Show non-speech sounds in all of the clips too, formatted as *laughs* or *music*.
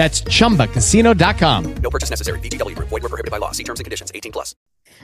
That's chumbacasino.com. No purchase necessary. VGW Group. Void were prohibited by law. See terms and conditions. 18 plus.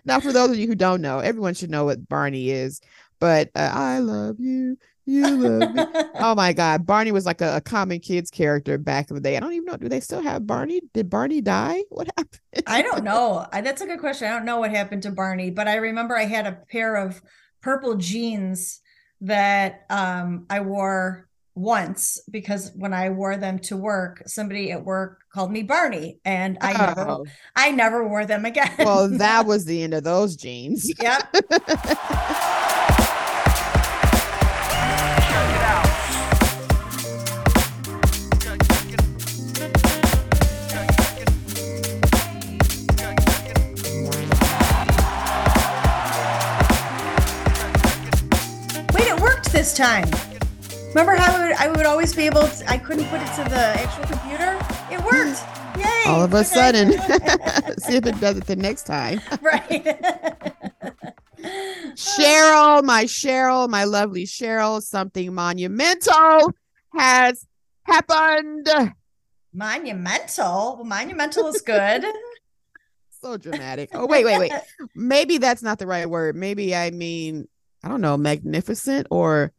Now, for those of you who don't know, everyone should know what Barney is. But uh, I love you. You love me. *laughs* oh my God. Barney was like a, a common kids character back in the day. I don't even know. Do they still have Barney? Did Barney die? *laughs* What happened? I don't know. I, that's a good question. I don't know what happened to Barney, but I remember I had a pair of purple jeans that um, I wore once because when I wore them to work, somebody at work called me Barney, and I never, Oh. I never wore them again. well, *laughs* that was the end of those jeans. yep. *laughs* Wait, it worked this time. Remember how I would, I would always be able to, I couldn't put it to the actual computer? It worked. Yay. All of a sudden, *laughs* *laughs* see if it does it the next time. *laughs* right. Cheryl, my Cheryl, my lovely Cheryl, something monumental has happened. Monumental. Well, monumental is good. So dramatic. Oh, wait, wait, wait. Maybe that's not the right word. Maybe I mean, I don't know, magnificent or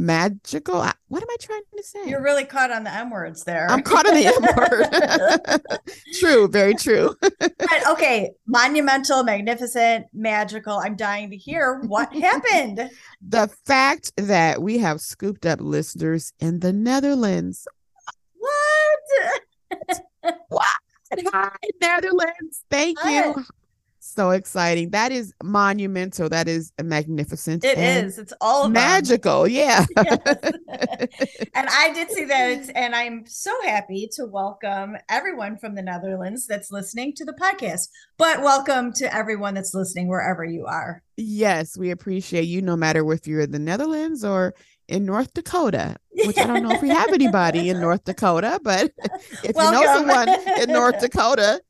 magical. What am I trying to say? You're really caught on the M words there. I'm caught in the M *laughs* word. *laughs* true, very true. But, okay, monumental, magnificent, magical. I'm dying to hear what *laughs* happened. The fact that we have scooped up listeners in the Netherlands. What? What? Hi, Netherlands. Thank you. So exciting. That is monumental. That is magnificent. It is. It's all magical. Yeah. *laughs* *laughs* and I did see that, and I'm so happy to welcome everyone from the Netherlands that's listening to the podcast. But welcome to everyone that's listening wherever you are. yes, we appreciate you no matter if you're in the Netherlands or in North Dakota, which I don't know if we have anybody in *laughs* North Dakota, but if you know someone in North Dakota,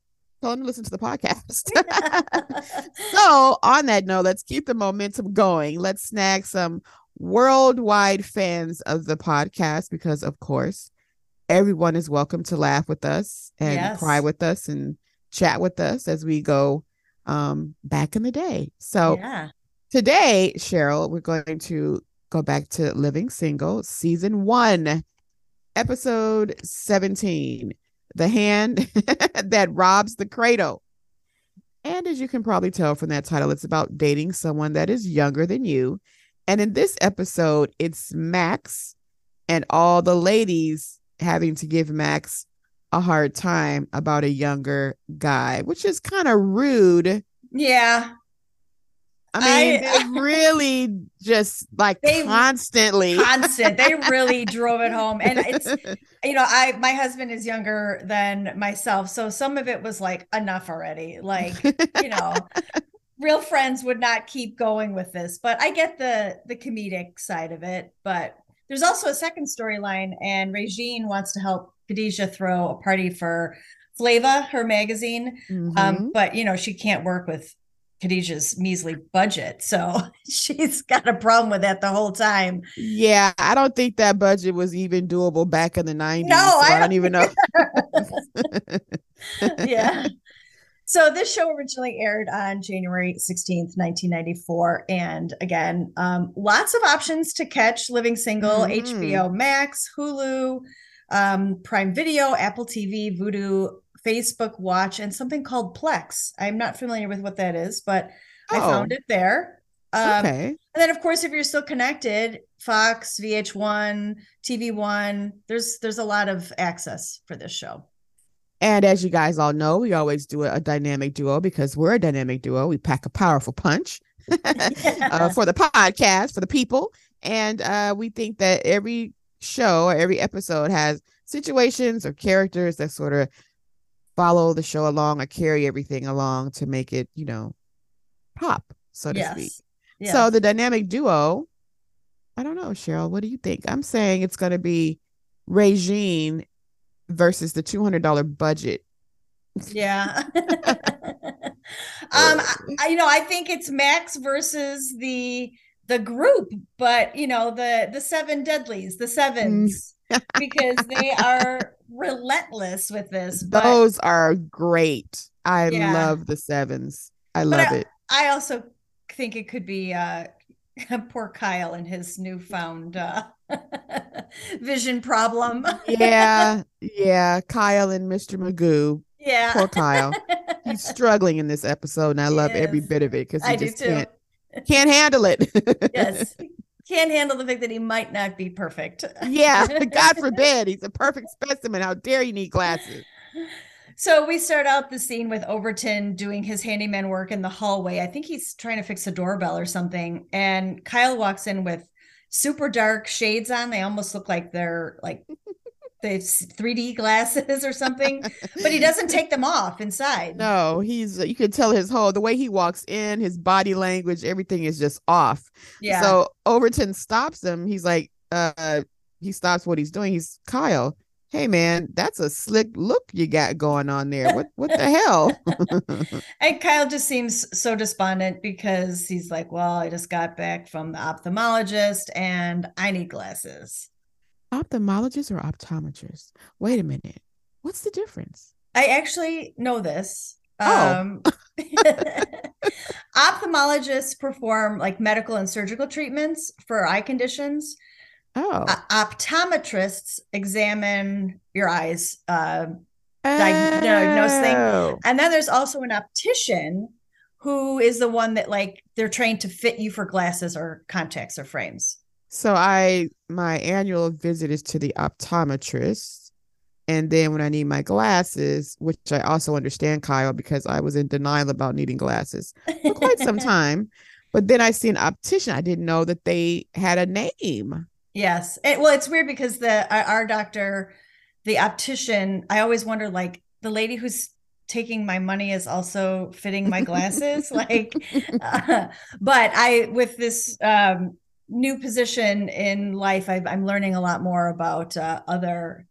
tell them to listen to the podcast. *laughs* *laughs* so, on that note, let's keep the momentum going. Let's snag some worldwide fans of the podcast because, of course, everyone is welcome to laugh with us and Yes. cry with us and chat with us as we go um, back in the day. So, yeah. today, Cheryl, we're going to go back to Living Single, season one, episode 17 The Hand *laughs* That Robs the Cradle. And as you can probably tell from that title, it's about dating someone that is younger than you. And in this episode, it's Max and all the ladies having to give Max a hard time about a younger guy, which is kind of rude. Yeah. I mean, I- they really just like *laughs* They- constantly. Constant. They really *laughs* drove it home. And it's, you know, I, my husband is younger than myself. So some of it was like, enough already. Like, you know, *laughs* real friends would not keep going with this. But I get the, the comedic side of it. But there's also a second storyline, and Regine wants to help Khadijah throw a party for Flava, her magazine. Mhm. Um, but you know, she can't work with Khadijah's measly budget. So *laughs* she's got a problem with that the whole time. yeah, I don't think that budget was even doable back in the 90s. No, so I I don't even know. *laughs* yeah. *laughs* So this show originally aired on January 16th, 1994. And again, um, lots of options to catch Living Single, Mhm. HBO Max, Hulu, um, Prime Video, Apple TV, Vudu, Facebook Watch and something called Plex. I'm not familiar with what that is, but I Oh. found it there. Um, okay. And then, of course, if you're still connected, Fox, VH1, TV1, there's there's a lot of access for this show. And as you guys all know, we always do a, a dynamic duo because we're a dynamic duo. We pack a powerful punch *laughs* uh, *laughs* for the podcast, for the people. And uh, we think that every show or every episode has situations or characters that sort of follow the show along or carry everything along to make it, you know, pop, so to speak. yes. So the dynamic duo, I don't know, Cheryl, what do you think? I'm saying it's going to be Regine versus the $200 budget. Yeah. *laughs* um, I, *laughs* I- you know, I think it's Max versus the the group, but you know, the the seven deadlies, the sevens, because they are relentless with this. But Those are great. I Yeah. love the sevens. I love I- it. I also think it could be uh *laughs* poor Kyle and his newfound uh *laughs* vision problem. Yeah, *laughs* yeah. Kyle and Mr. Magoo. yeah. Poor Kyle. He's struggling in this episode, and I love every bit of it because he I just can't can't handle it. yes. Can't handle the fact that he might not be perfect. yeah, *laughs* God forbid. He's a perfect specimen. How dare you need glasses? So we start out the scene with Overton doing his handyman work in the hallway. I think he's trying to fix a doorbell or something. And Kyle walks in with super dark shades on. They almost look like they're like *laughs* they 3D glasses or something, but he doesn't take them off inside. No, he's you can tell his whole the way he walks in, his body language, everything is just off. Yeah. So Overton stops him. He's like, uh, he stops what he's doing. He's Kyle. Hey man, that's a slick look you got going on there. What what the hell? *laughs* And Kyle just seems so despondent because he's like, Well, I just got back from the ophthalmologist and I need glasses. Ophthalmologist or optometrist? Wait a minute. What's the difference? I actually know this. Oh. Um, *laughs* *laughs* ophthalmologists perform like medical and surgical treatments for eye conditions. Oh, O- optometrists examine your eyes. Uh, diag- diagnose thing. Oh. and then there's also an optician who is the one that like they're trained to fit you for glasses or contacts or frames. So I my annual visit is to the optometrist. And then when I need my glasses, which I also understand, Kyle, because I was in denial about needing glasses for quite some *laughs* time. But then I see an optician. I didn't know that they had a name. Yes. It, well, it's weird because the our, doctor, the optician, I always wonder like the lady who's taking my money is also fitting my glasses *laughs* like *laughs* uh, but I with this um new position in life I I'm learning a lot more about uh, other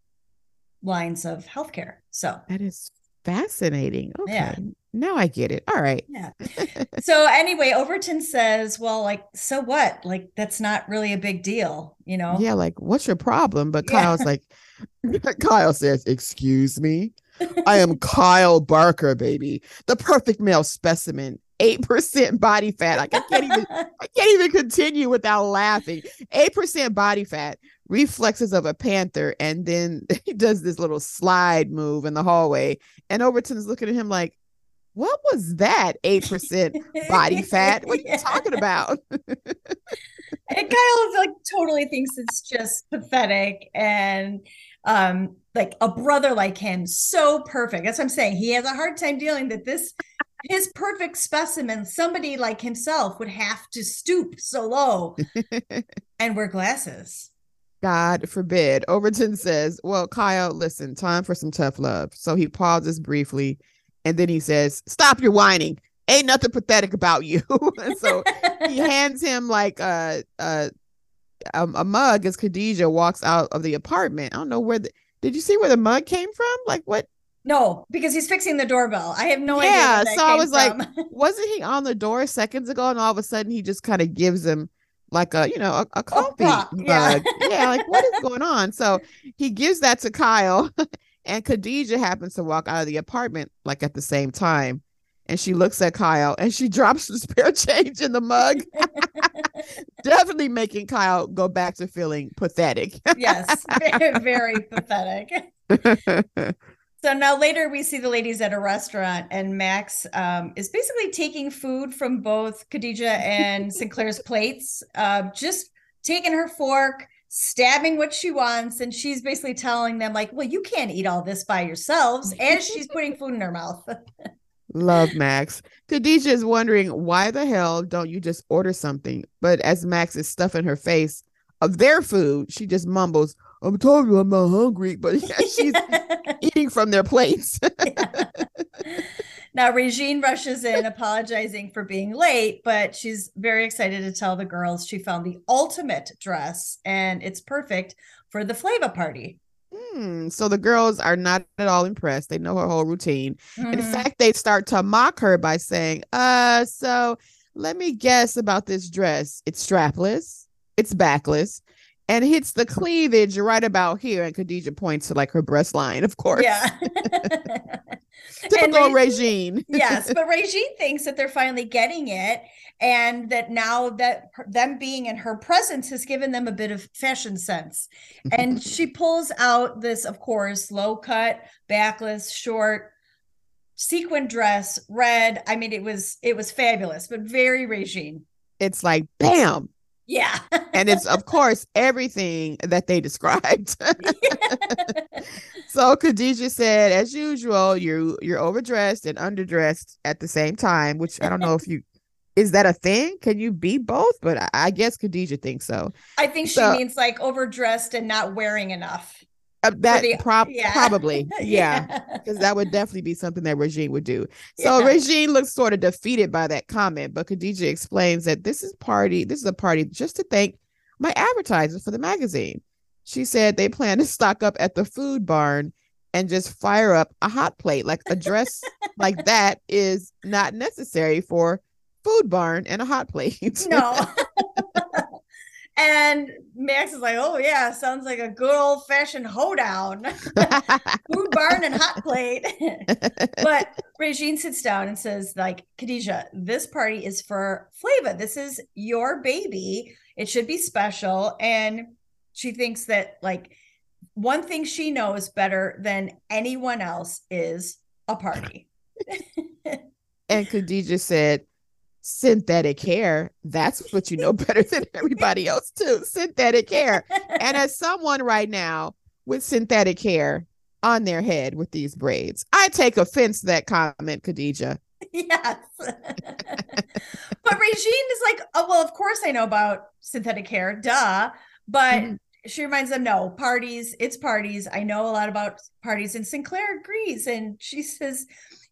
lines of healthcare. So, That is fascinating. Okay. Yeah. Now I get it. All right. yeah. *laughs* so anyway, Overton says, "Well, like so what? Like that's not really a big deal, you know?" Yeah, like, what's your problem? But Yeah. Kyle's like, *laughs* Kyle says, Excuse me. *laughs* I am Kyle Barker, baby. The perfect male specimen. 8% body fat. Like I can't even *laughs* I can't even continue without laughing. 8% body fat, reflexes of a panther, and then *laughs* he does this little slide move in the hallway. And Overton's looking at him like, What was that? 8% body *laughs* fat? What are you Yeah. talking about? And Kyle like totally thinks it's just pathetic and um like a brother like him so perfect. That's what I'm saying. He has a hard time dealing that this his perfect specimen, somebody like himself would have to stoop so low *laughs* and wear glasses. God forbid. Overton says, Well, Kyle, listen, time for some tough love. So he pauses briefly and then he says, Stop your whining. Ain't nothing pathetic about you. and *laughs* so he *laughs* hands him like a, a a mug as Khadijah walks out of the apartment. I don't know where the did you see where the mug came from? Like what no, because he's fixing the doorbell. I have no idea. Yeah, where that so I was like, *laughs* wasn't he on the door seconds ago? And all of a sudden he just kind of gives him like a you know a, a coffee prop, mug. yeah. Yeah. like what is going on? So *laughs* he gives that to Kyle, *laughs* and Khadijah happens to walk out of the apartment like at the same time. And she looks at Kyle and she drops the spare change in the mug. Definitely making Kyle go back to feeling pathetic. yes, very pathetic. So now later we see the ladies at a restaurant, and Max um, is basically taking food from both Khadijah and *laughs* Sinclair's plates, uh, just taking her fork, stabbing what she wants, and she's basically telling them like, "Well, you can't eat all this by yourselves," as she's *laughs* putting food in her mouth. Love *laughs* Max. Khadijah is wondering why the hell don't you just order something? But as Max is stuffing her face of their food, she just mumbles, I'm telling you, I'm not hungry. But *laughs* yeah, *laughs* she's eating from their plates. *laughs* now Regine rushes in apologizing for being late, but she's very excited to tell the girls she found the ultimate dress and it's perfect for the Flava party. Hmm, so the girls are not at all impressed. They know her whole routine. In Mhm. fact, they start to mock her by saying, uh, so let me guess about this dress. It's strapless, it's backless, and hits the cleavage right about here. And Khadijah points to like her breast line, of course. Yeah. *laughs* *laughs* Typical Re- Regine. *laughs* yes, but Regine thinks that they're finally getting it, and that now that them being in her presence has given them a bit of fashion sense. Mm-hmm. And she pulls out this, of course, low cut, backless, short sequin dress, red. I mean, it was it was fabulous, but very Regine. It's like bam. Yeah. And it's of course everything that they described. *laughs* so Khadijah said, as usual, you you're overdressed and underdressed at the same time, which I don't know if you is that a thing? Can you be both? But I, I guess Khadijah thinks so. I think she So- means like overdressed and not wearing enough. Uh, that the- prob- yeah. probably, *laughs* yeah, because that would definitely be something that Regine would do. So Yeah. Regine looks sort of defeated by that comment, but Khadijah explains that this is party. This is a party just to thank my advertisers for the magazine. She said they plan to stock up at the food barn and just fire up a hot plate. Like a dress *laughs* like that is not necessary for food barn and a hot plate. No. *laughs* and Max is like, oh yeah, sounds like a good old fashioned hoedown. *laughs* Food barn and hot plate. *laughs* but Regine sits down and says, like, Khadijah, this party is for Flava. This is your baby. It should be special. And she thinks that like one thing she knows better than anyone else is a party. *laughs* and Khadijah said, synthetic hair. That's *laughs* what you know better than everybody else, too. Synthetic hair. And as *laughs* someone right now with synthetic hair on their head with these braids, I take offense to that comment, Khadijah. yes. *laughs* but Regine is like, oh, well, of course I know about synthetic hair, duh. But Mhm. she reminds them, no, parties, it's parties. I know a lot about parties. And Sinclair agrees. And she says,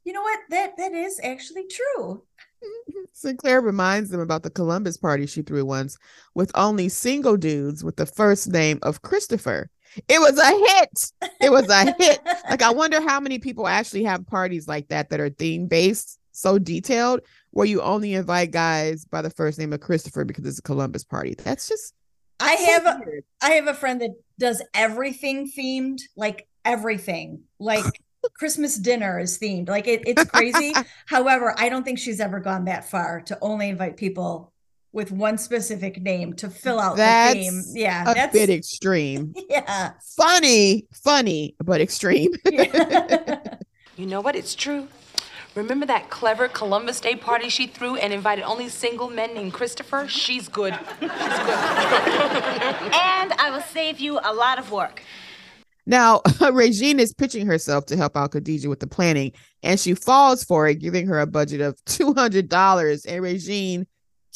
you know what? That that is actually true. *laughs* Sinclair reminds them about the Columbus party she threw once with only single dudes with the first name of Christopher. It was a hit. It was a hit. Like, I wonder how many people actually have parties like that that are theme based, so detailed, where you only invite guys by the first name of Christopher because it's a Columbus party. That's just I so have a, weird. I have a friend that does everything themed, like everything, like Christmas dinner is themed. Like it, it's crazy. *laughs* However, I don't think she's ever gone that far to only invite people with one specific name to fill out That's the theme. Yeah, a that's a bit extreme. *laughs* yeah. Funny, funny, but extreme. *laughs* yeah. You know what? It's true. Remember that clever Columbus Day party she threw and invited only single men named Christopher? She's good. She's good. And I will save you a lot of work. Now, *laughs* Regine is pitching herself to help out Khadijah with the planning, and she falls for it, giving her a budget of $200. And Regine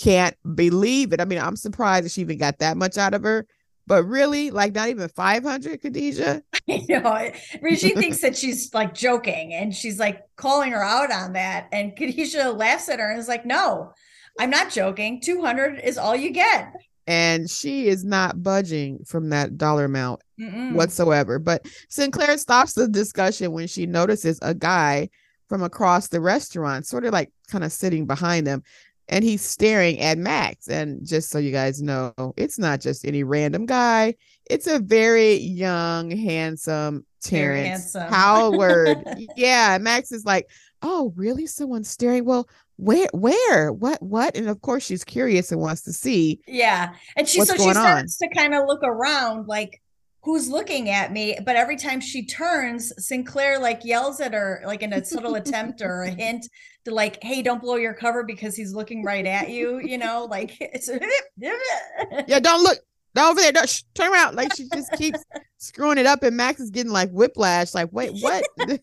can't believe it. I mean, I'm surprised that she even got that much out of her. But really, like not even 500, Khadijah? *laughs* you know, Regine thinks that she's like joking and she's like calling her out on that. And Khadijah laughs at her and is like, no, I'm not joking. 200 is all you get. And she is not budging from that dollar amount Mm-mm. whatsoever. But Sinclair stops the discussion when she notices a guy from across the restaurant, sort of like kind of sitting behind them, and he's staring at Max. And just so you guys know, it's not just any random guy, it's a very young, handsome Terrence handsome. Howard. *laughs* yeah. Max is like, Oh, really? Someone's staring? Well, where where? What what? And of course she's curious and wants to see. Yeah. And she What's so she going on? starts to kind of look around like who's looking at me but every time she turns sinclair like yells at her like in a subtle attempt or a *laughs* hint to like hey don't blow your cover because he's looking right at you you know like *laughs* it's yeah don't look no, over there. No, shh, turn around. Like she just keeps screwing it up, and Max is getting like whiplash. Like, wait, what? *laughs*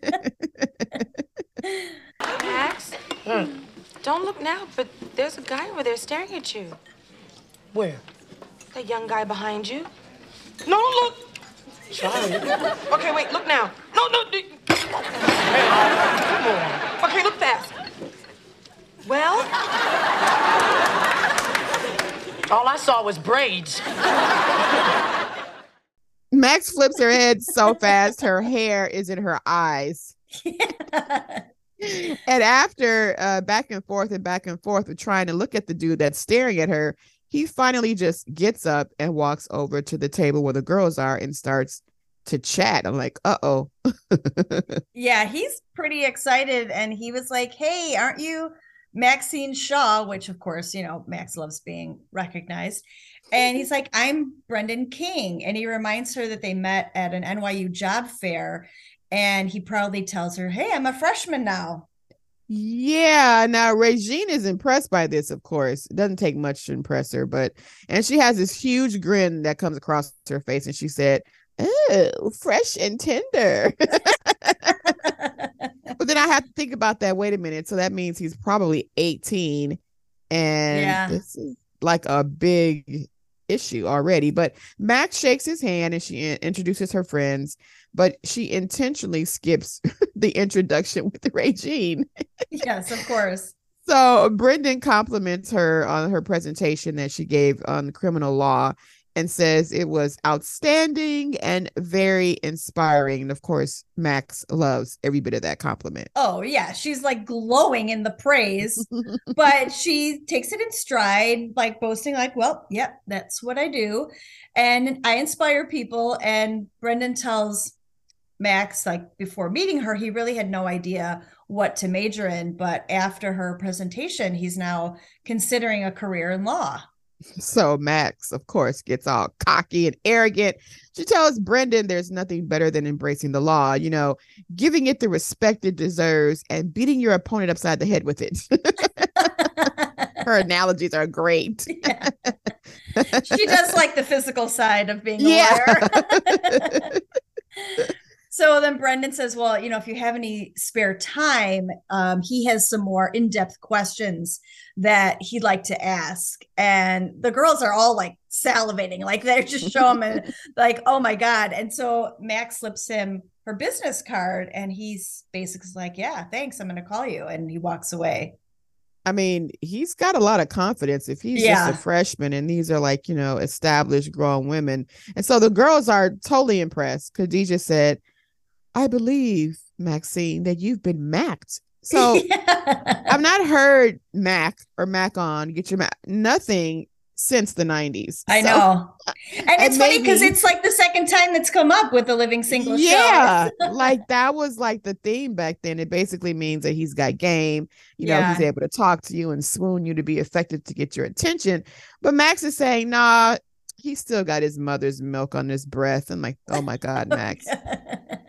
Max, hmm. Don't look now, but there's a guy over there staring at you. Where? That young guy behind you. No, don't look. Sorry. *laughs* Okay, wait, look now. No, no. d- Okay, look fast. Well, All I saw was braids. Max flips her head so fast, her hair is in her eyes. *laughs* and after uh, back and forth and back and forth trying to look at the dude that's staring at her, he finally just gets up and walks over to the table where the girls are and starts to chat. I'm like, uh oh. *laughs* yeah he's pretty excited. And he was like hey aren't you maxine shaw? Which of course you know max loves being recognized. And he's like i'm brendan king. And he reminds her that they met at an nyu job fair and he proudly tells her hey i'm a freshman now Yeah, now Regine is impressed by this, of course. It doesn't take much to impress her, but and she has this huge grin that comes across her face, and she said, Oh, fresh and tender. *laughs* but then I have to think about that. Wait a minute. So that means he's probably 18, and Yeah. this is like a big issue already. But Max shakes his hand and she introduces her friends, but she intentionally skips *laughs* the introduction with Regine. yes of course *laughs* So Brendan compliments her on her presentation that she gave on criminal law and says it was outstanding and very inspiring. And of course, Max loves every bit of that compliment. oh yeah she's like glowing in the praise *laughs* but she takes it in stride, like boasting, like, well, yep, that's what I do. And I inspire people. And Brendan tells Max, like before meeting her, he really had no idea what to major in. But after her presentation, he's now considering a career in law. So Max, of course, gets all cocky and arrogant. She tells Brendan there's nothing better than embracing the law, you know, giving it the respect it deserves and beating your opponent upside the head with it. *laughs* Her analogies are great. *laughs* she does like the physical side of being a Yeah. lawyer. *laughs* so then Brendan says, Well, you know, if you have any spare time, um, he has some more in depth questions that he'd like to ask. And the girls are all like salivating, like they're just showing him, *laughs* like, oh my God. And so Max slips him her business card, and he's basically like, Yeah, thanks. I'm going to call you. And he walks away. I mean, he's got a lot of confidence if he's Yeah. just a freshman and these are like, you know, established grown women. And so the girls are totally impressed. Khadijah said, I believe, Maxine, that you've been macked. So *laughs* I've not heard Mac or Mac on get your Mac, nothing since the 90s. I So- know. And it's funny because it's like the second time that's come up with the living single show. yeah *laughs* like that was like the theme back then it basically means that he's got game you know he's able to talk to you and swoon you to be effective to get your attention but max is saying nah he's still got his mother's milk on his breath i'm like oh my god *laughs* oh max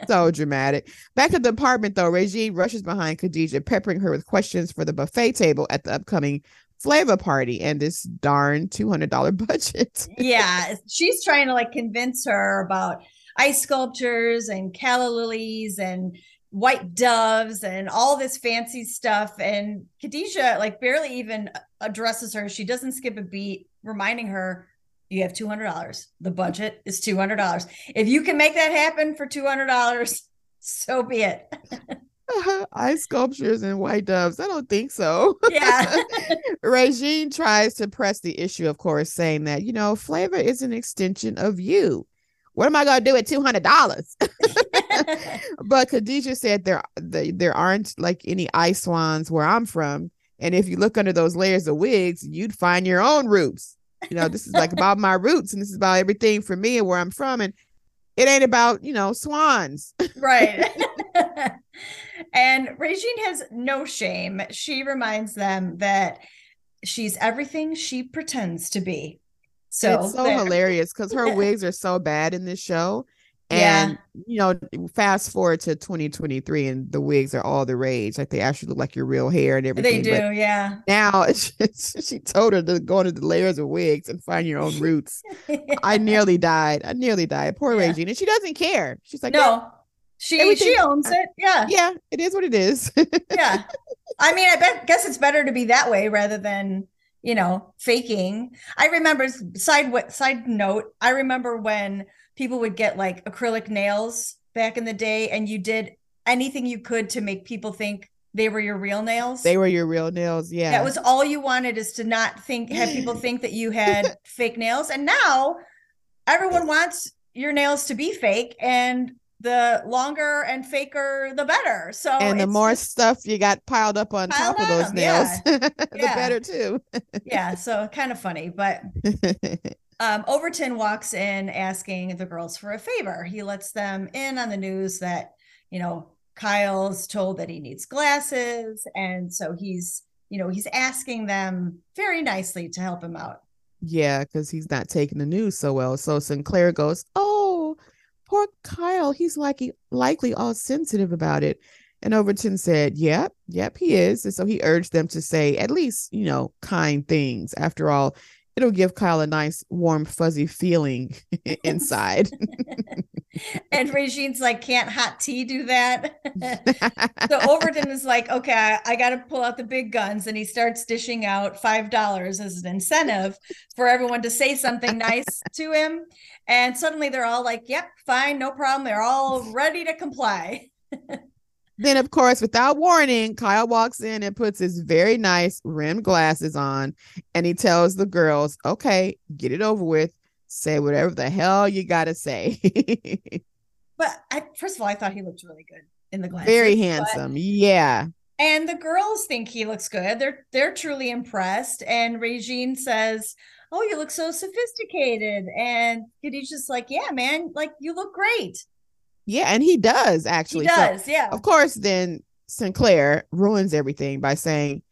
so dramatic back at the apartment though regine rushes behind khadijah peppering her with questions for the buffet table at the upcoming Flava party and this darn $200 *laughs* budget yeah. She's trying to like convince her about ice sculptures and calla lilies and white doves and all this fancy stuff. And Khadijah like barely even addresses her. She doesn't skip a beat, reminding her, you have $200. The budget is $200. If you can make that happen for $200, *laughs* so be it. *laughs* ice sculptures and white doves. I don't think so. Yeah. *laughs* Regine tries to press the issue, of course, saying that, you know, Flava is an extension of you. What am I going to do at $200? but Khadijah said there, the, there aren't like any ice swans where I'm from. And if you look under those layers of wigs, you'd find your own roots. You know, this is like about my roots and this is about everything for me and where I'm from. And it ain't about, you know, swans. *laughs* right. *laughs* and Regine has no shame. She reminds them that she's everything she pretends to be. So it's so there. hilarious because her wigs are so bad in this show. Yeah. And you know, fast forward to 2023 and the wigs are all the rage. Like they actually look like your real hair and everything. They but do, yeah. now *laughs* just, she told her to go into the layers of wigs and find your own roots. I *laughs* nearly died. I nearly died. Poor Yeah. Regine. And she doesn't care. She's like, "Yeah, no, she she everything- owns it. Yeah, yeah, it is what it is. yeah. *laughs* I mean, I bet guess it's better to be that way rather than you know faking. I remember side side note. I remember when people would get like acrylic nails back in the day, and you did anything you could to make people think they were your real nails. they were your real nails. Yeah. That was all you wanted is to not think have people *laughs* think that you had fake nails. And now everyone wants your nails to be fake and the longer and faker the better. So and the more stuff you got piled up on Piled top of those nails, yeah. *laughs* the Yeah. better too. yeah, so kind of funny, but *laughs* um, Overton walks in asking the girls for a favor. He lets them in on the news that, you know, Kyle's told that he needs glasses. And so he's, you know, he's asking them very nicely to help him out. Yeah, because he's not taking the news so well. So Sinclair goes, "Oh, poor Kyle. He's likely likely all sensitive about it." And Overton said, "Yep, yep, he is." And so he urged them to say at least, you know, kind things. After all, it'll give Kyle a nice, warm, fuzzy feeling *laughs* inside. *laughs* And Regine's like, can't hot tea do that? *laughs* so Overton is like, okay, I, got to pull out the big guns. And he starts dishing out $5 as an incentive for everyone to say something nice to him. And suddenly they're all like, yep, fine, no problem. They're all ready to comply. Then, of course, without warning, Kyle walks in and puts his very nice rimmed glasses on, and he tells the girls, "Okay, get it over with. Say whatever the hell you gotta say." *laughs* But I, first of all, I thought he looked really good in the glasses. very but- handsome, yeah. and the girls think he looks good. They're they're truly impressed. And Regine says, "Oh, you look so sophisticated." And Khadijah's like, "Yeah, man, like you look great." Yeah, and he does He actually. So, does, yeah. of course, then Sinclair ruins everything by saying,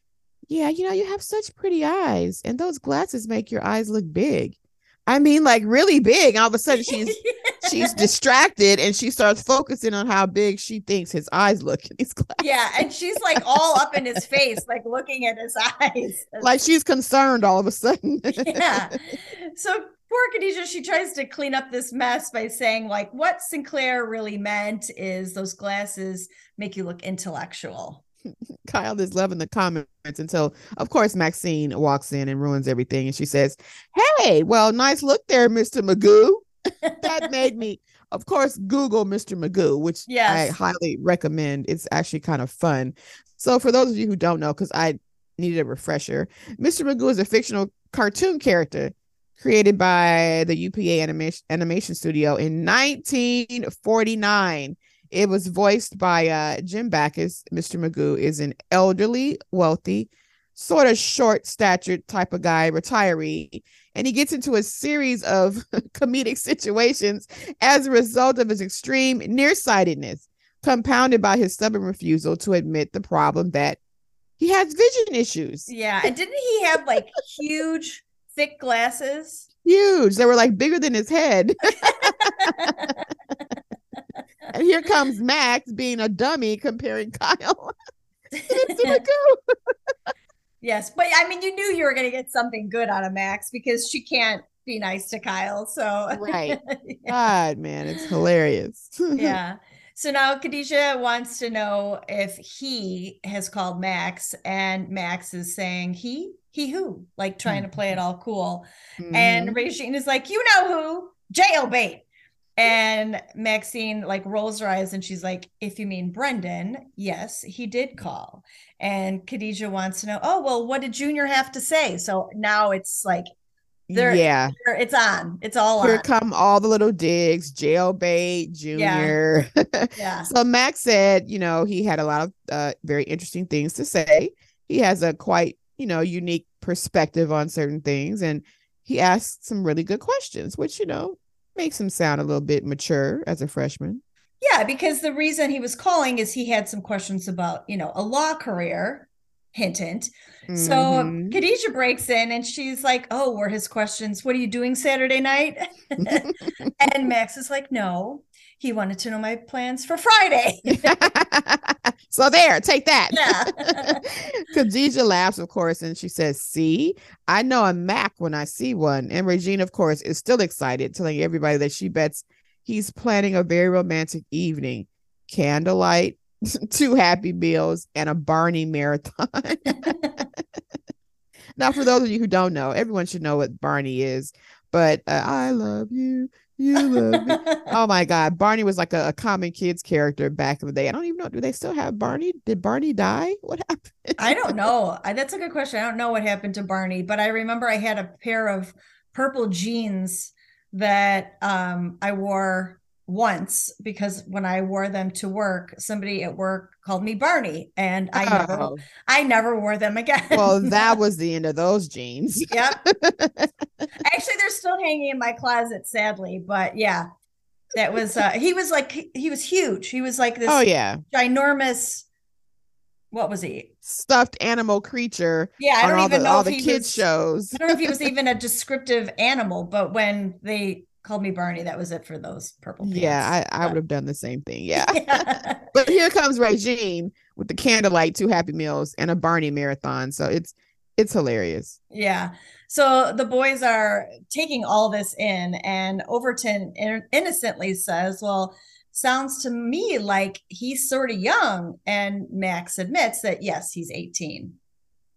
Yeah, you know, you have such pretty eyes, and those glasses make your eyes look big. I mean, like really big. All of a sudden, she's *laughs* she's distracted and she starts focusing on how big she thinks his eyes look in these glasses. yeah, and she's like all up in his face, like looking at his *laughs* eyes. Like she's concerned all of a sudden. yeah. *laughs* So poor Khadijah, she tries to clean up this mess by saying, like, what Sinclair really meant is those glasses make you look intellectual. *laughs* Kyle is loving the comments until, of course, Maxine walks in and ruins everything. And she says, Hey, well, nice look there, Mr. Magoo. *laughs* that made me, of course, Google Mr. Magoo, which I highly recommend. It's actually kind of fun. So, for those of you who don't know, because I needed a refresher, Mr. Magoo is a fictional cartoon character created by the UPA animation animation studio in 1949. It was voiced by uh, Jim Backus. Mr. Magoo is an elderly, wealthy, sort of short statured type of guy, retiree, and he gets into a series of *laughs* comedic situations as a result of his extreme nearsightedness, compounded by his stubborn refusal to admit the problem that he has vision issues. Yeah. And didn't he have like *laughs* huge, thick glasses? Huge. They were like bigger than his head. *laughs* and here comes Max being a dummy comparing Kyle *laughs* to. *laughs* Yes. But I mean, you knew you were going to get something good out of Max because she can't be nice to Kyle. So, Right. God, man, it's hilarious. yeah. So now Khadijah wants to know if he has called Max, and Max is saying he, he who, like trying to play it all cool. And Mhm. Regine is like, you know who? Jailbait. And Maxine like rolls her eyes and she's like, if you mean Brendan, yes, he did call. And Khadijah wants to know, oh, well, what did Junior have to say? So now it's like, they're, yeah. they're- it's on. It's all Here on. come all the little digs, jailbait, junior. *laughs* Yeah. so Max said, you know, he had a lot of uh, very interesting things to say. He has a quite, you know, unique perspective on certain things. And he asked some really good questions, which, you know, makes him sound a little bit mature as a freshman. Yeah, because the reason he was calling is he had some questions about, you know, a law career Hint, hint. So Mhm. Khadijah breaks in and she's like, Oh, were his questions, what are you doing Saturday night? *laughs* *laughs* and Max is like, No, he wanted to know my plans for Friday. *laughs* so there, take that. Yeah. Khadijah laughs, of course, and she says, See, I know a Mac when I see one. And Regina, of course, is still excited, telling everybody that she bets he's planning a very romantic evening. Candlelight, *laughs* two happy meals, and a Barney marathon. *laughs* now, for those of you who don't know, everyone should know what Barney is. But uh, I love you. You love me. *laughs* oh my God. Barney was like a, a common kids character back in the day. I don't even know. Do they still have Barney? Did Barney die? What happened? I don't know. I- That's a good question. I don't know what happened to Barney, but I remember I had a pair of purple jeans that um, I wore once because when I wore them to work, somebody at work called me Barney, and I never, Oh, I never wore them again. well, *laughs* that was the end of those jeans. yep. *laughs* Actually, they're still hanging in my closet, sadly. But yeah, that was uh he was like he was huge. He was like this Oh, yeah. ginormous. What was he? Stuffed animal creature Yeah, I don't even the, know all if the he kids' was- shows. I don't know if he was *laughs* even a descriptive animal, but when they called me Barney, that was it for those purple pants. Yeah, I, I would have done the same thing. *laughs* Yeah. Yeah. *laughs* but here comes Regine with the candlelight, two happy meals, and a Barney marathon. So it's it's hilarious. Yeah. So the boys are taking all this in, and Overton innocently says, Well, sounds to me like he's sort of young. And Max admits that, yes, he's 18.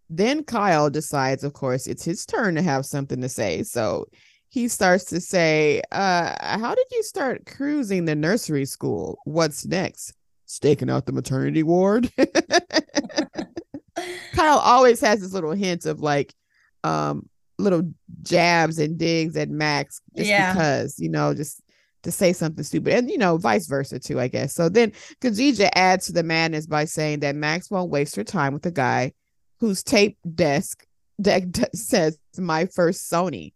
Then Kyle decides, of course, it's his turn to have something to say. So he starts to say, uh, how did you start cruising the nursery school? What's next? Staking out the maternity ward. *laughs* Kyle always has this little hint of like um little jabs and digs at Max just Yeah. because, you know, just to say something stupid. And you know, vice versa too, I guess. So then Khadijah adds to the madness by saying that Max won't waste her time with a guy whose tape desk deck *laughs* says my first Sony.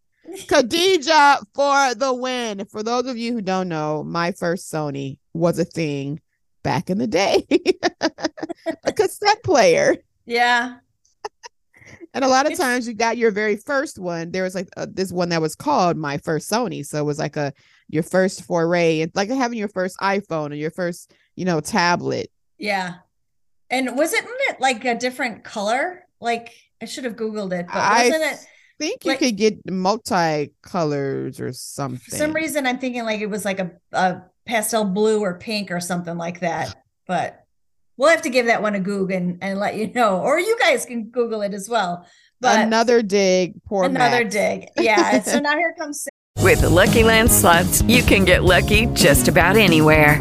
Khadijah for the win. For those of you who don't know, my first Sony was a thing back in the day. *laughs* a cassette player. Yeah. And a lot of times you got your very first one. There was like uh, this one that was called My First Sony. So it was like a your first foray. It's like having your first iPhone or your first, you know, tablet. Yeah. And wasn't it like a different color? Like I should have Googled it, but wasn't it think you like- could get multi-colors or something. for some reason I'm thinking like it was like a, a pastel blue or pink or something like that. *sighs* But we'll have to give that one a Google and, and let you know. Or you guys can Google it as well. But another dig, poor another Max. dig. Yeah. so *laughs* now here comes With the Lucky Land slots, you can get lucky just about anywhere.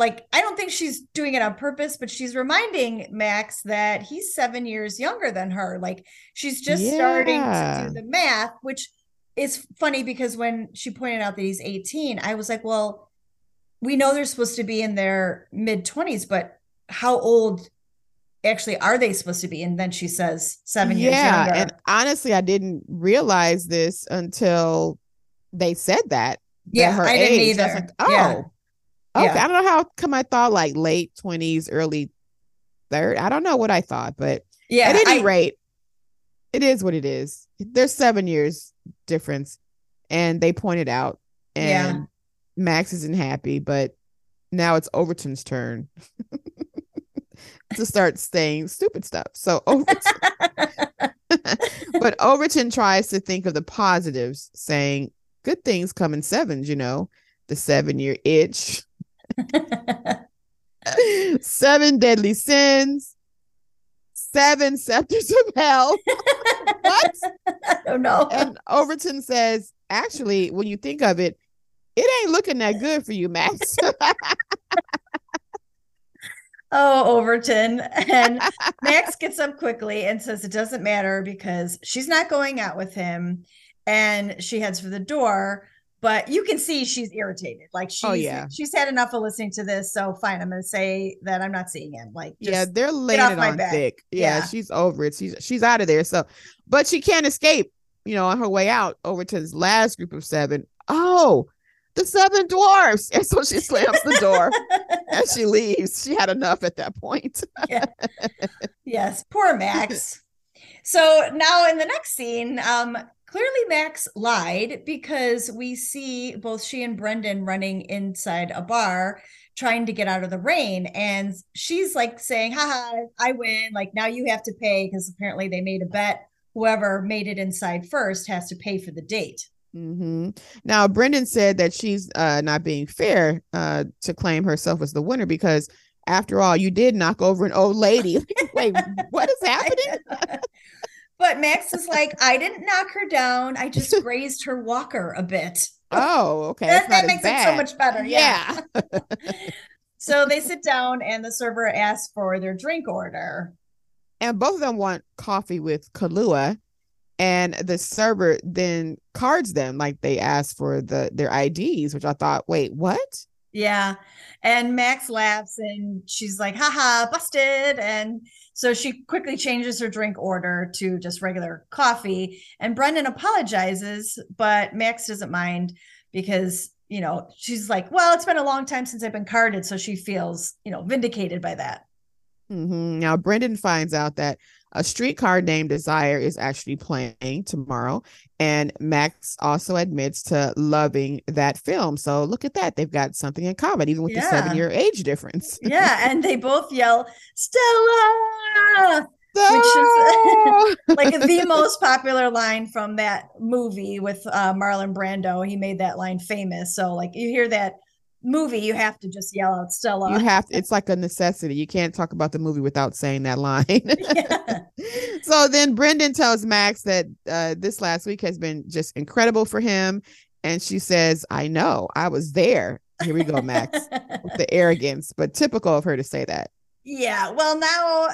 Like, I don't think she's doing it on purpose, but she's reminding Max that he's seven years younger than her. Like, she's just starting to do the math, which is funny because when she pointed out that he's 18, I was like, well, we know they're supposed to be in their mid 20s, but how old actually are they supposed to be? And then she says seven years yeah, younger. and honestly, I didn't realize this until they said that. Yeah, her I didn't age. Either. like, oh, Yeah. Okay. Yeah. I don't know how come I thought like late twenties, early third. I don't know what I thought, but yeah. at any I- rate, it is what it is. There's seven years difference, and they pointed out, and Yeah. Max isn't happy, but now it's Overton's turn *laughs* to start saying stupid stuff. So *laughs* Overton, *laughs* but Overton tries to think of the positives, saying good things come in sevens. You know, the seven year itch, seven deadly sins, seven scepters of hell. *laughs* what? I don't know. And Overton says, actually, when you think of it, it ain't looking that good for you, Max. *laughs* Oh, Overton. And Max gets up quickly and says it doesn't matter because she's not going out with him. And she heads for the door. But you can see she's irritated. Like she's Oh, yeah. she's had enough of listening to this. So fine, I'm gonna say that I'm not seeing him. Like yeah, they're laying it on back. thick. Yeah, Yeah. she's over it. She's she's out of there. So, but she can't escape. You know, on her way out over to this last group of seven. Oh, the seven dwarfs, and so she slams the door *laughs* and she leaves. She had enough at that point. *laughs* Yes, poor Max. so now in the next scene, um, clearly Max lied because we see both she and Brendan running inside a bar trying to get out of the rain. And she's like saying, haha, I win. Like now you have to pay because apparently they made a bet. Whoever made it inside first has to pay for the date. Mm-hmm. Now, Brendan said that she's uh, not being fair uh, to claim herself as the winner because, after all, you did knock over an old lady. *laughs* Wait, what is *laughs* happening? But Max is like, I didn't knock her down. I just *laughs* grazed her walker a bit. Oh, okay. that, that makes it so much better. Yeah. Yeah. *laughs* so they sit down and the server asks for their drink order. and both of them want coffee with Kahlua, and the server then cards them like they asked for the their IDs, which I thought, wait, what? Yeah. And Max laughs and she's like, haha, busted. And so she quickly changes her drink order to just regular coffee. And Brendan apologizes, but Max doesn't mind because, you know, she's like, well, it's been a long time since I've been carded. So she feels, you know, vindicated by that. Mhm. Now Brendan finds out that a streetcar named Desire is actually playing tomorrow, and Max also admits to loving that film. So look at that; they've got something in common, even with the seven-year age difference. Yeah. And they both yell, Stella. So- *laughs* like the most popular line from that movie with uh, Marlon Brando. He made that line famous. So like you hear that movie, you have to just yell out Stella. you have to, it's like a necessity. You can't talk about the movie without saying that line. *laughs* *laughs* so then Brendan tells Max that uh, this last week has been just incredible for him. And she says, I know, I was there. Here we go, Max, with the *laughs* arrogance, but typical of her to say that. yeah. Well, now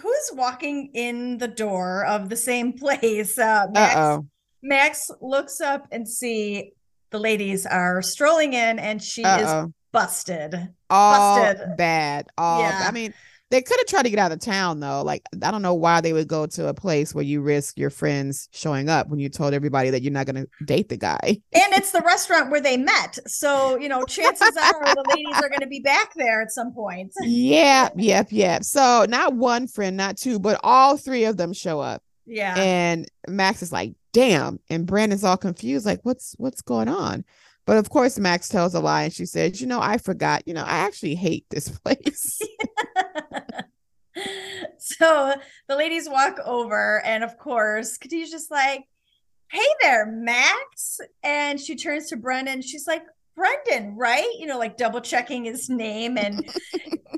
who's walking in the door of the same place? Uh, Max, Uh-oh. Max looks up and see the ladies are strolling in, and she is Uh-oh. busted. All Busted. bad. All Yeah. I mean, they could have tried to get out of town though. Like, I don't know why they would go to a place where you risk your friends showing up when you told everybody that you're not gonna date the guy. And it's the restaurant where they met. So, you know, chances are the *laughs* ladies are going to be back there at some point. yeah, yep, yep. So not one friend, not two, but all three of them show up. Yeah. And Max is like, damn. And Brendan's all confused, like, what's what's going on? But of course, Max tells a lie and she says, you know, I forgot, you know, I actually hate this *laughs* place. *laughs* so the ladies walk over, and of course, Khadijah's just like, Hey there, Max. And she turns to Brendan. She's like, Brendan, right? You know, like double checking his name. And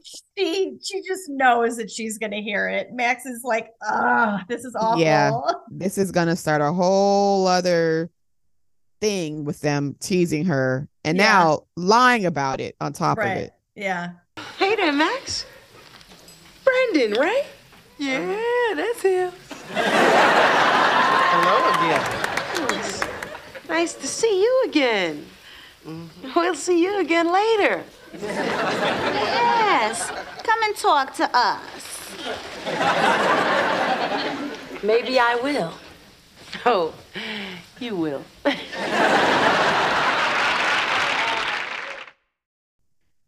she she just knows that she's gonna hear it. Max is like, ah, this is awful. Yeah. this is gonna start a whole other thing with them teasing her and Yeah. now lying about it on top of it. Yeah. Hey there, Max. Brendan, right? Yeah, that's him. Hello again. Nice to see you again. Mm-hmm. We'll see you again later. Yes. Come and talk to us. Maybe I will. Oh, you will.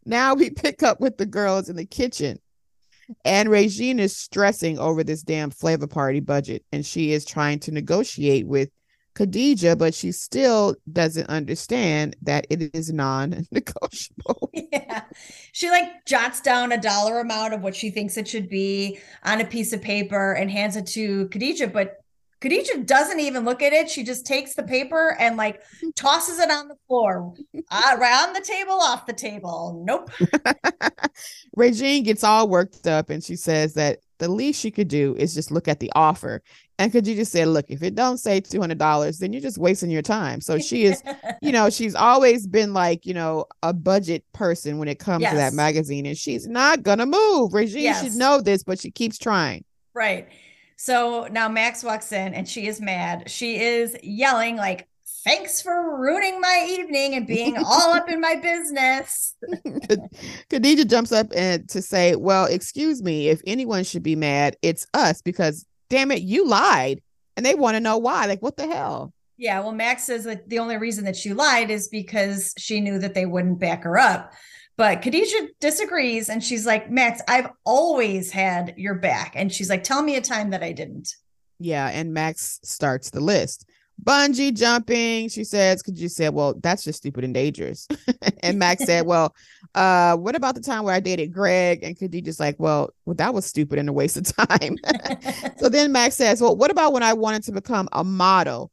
Now we pick up with the girls in the kitchen. And Regine is stressing over this damn Flava party budget, and she is trying to negotiate with Khadijah, but she still doesn't understand that it is non-negotiable. *laughs* Yeah. She like jots down a dollar amount of what she thinks it should be on a piece of paper and hands it to Khadijah, but Khadijah doesn't even look at it. She just takes the paper and like *laughs* tosses it on the floor. Uh, around the table, off the table. Nope. *laughs* Regine gets all worked up and she says that the least she could do is just look at the offer And could you just say, look, if it don't say $200, then you're just wasting your time. So she is, you know, *laughs* she's always been like, you know, a budget person when it comes to that magazine. And she's not to move. Regine Yes. should know this, but she keeps trying. Right. So now Max walks in and she is mad. She is yelling like, "Thanks for ruining my evening and being all up in my business." *laughs* Khadijah jumps up and to say, well, excuse me, if anyone should be mad, it's us because damn it, you lied. And they want to know why. Like, what the hell? Yeah, well, Max says that the only reason that she lied is because she knew that they wouldn't back her up. But Khadijah disagrees and she's like, Max, I've always had your back. And she's like, tell me a time that I didn't. Yeah, and Max starts the list. Bungee jumping, she says, could you say, well, that's just stupid and dangerous. *laughs* and Max said, well, uh, what about the time where I dated Greg? And Khadijah's like, well, well, that was stupid and a waste of time. *laughs* so then Max says, well, what about when I wanted to become a model?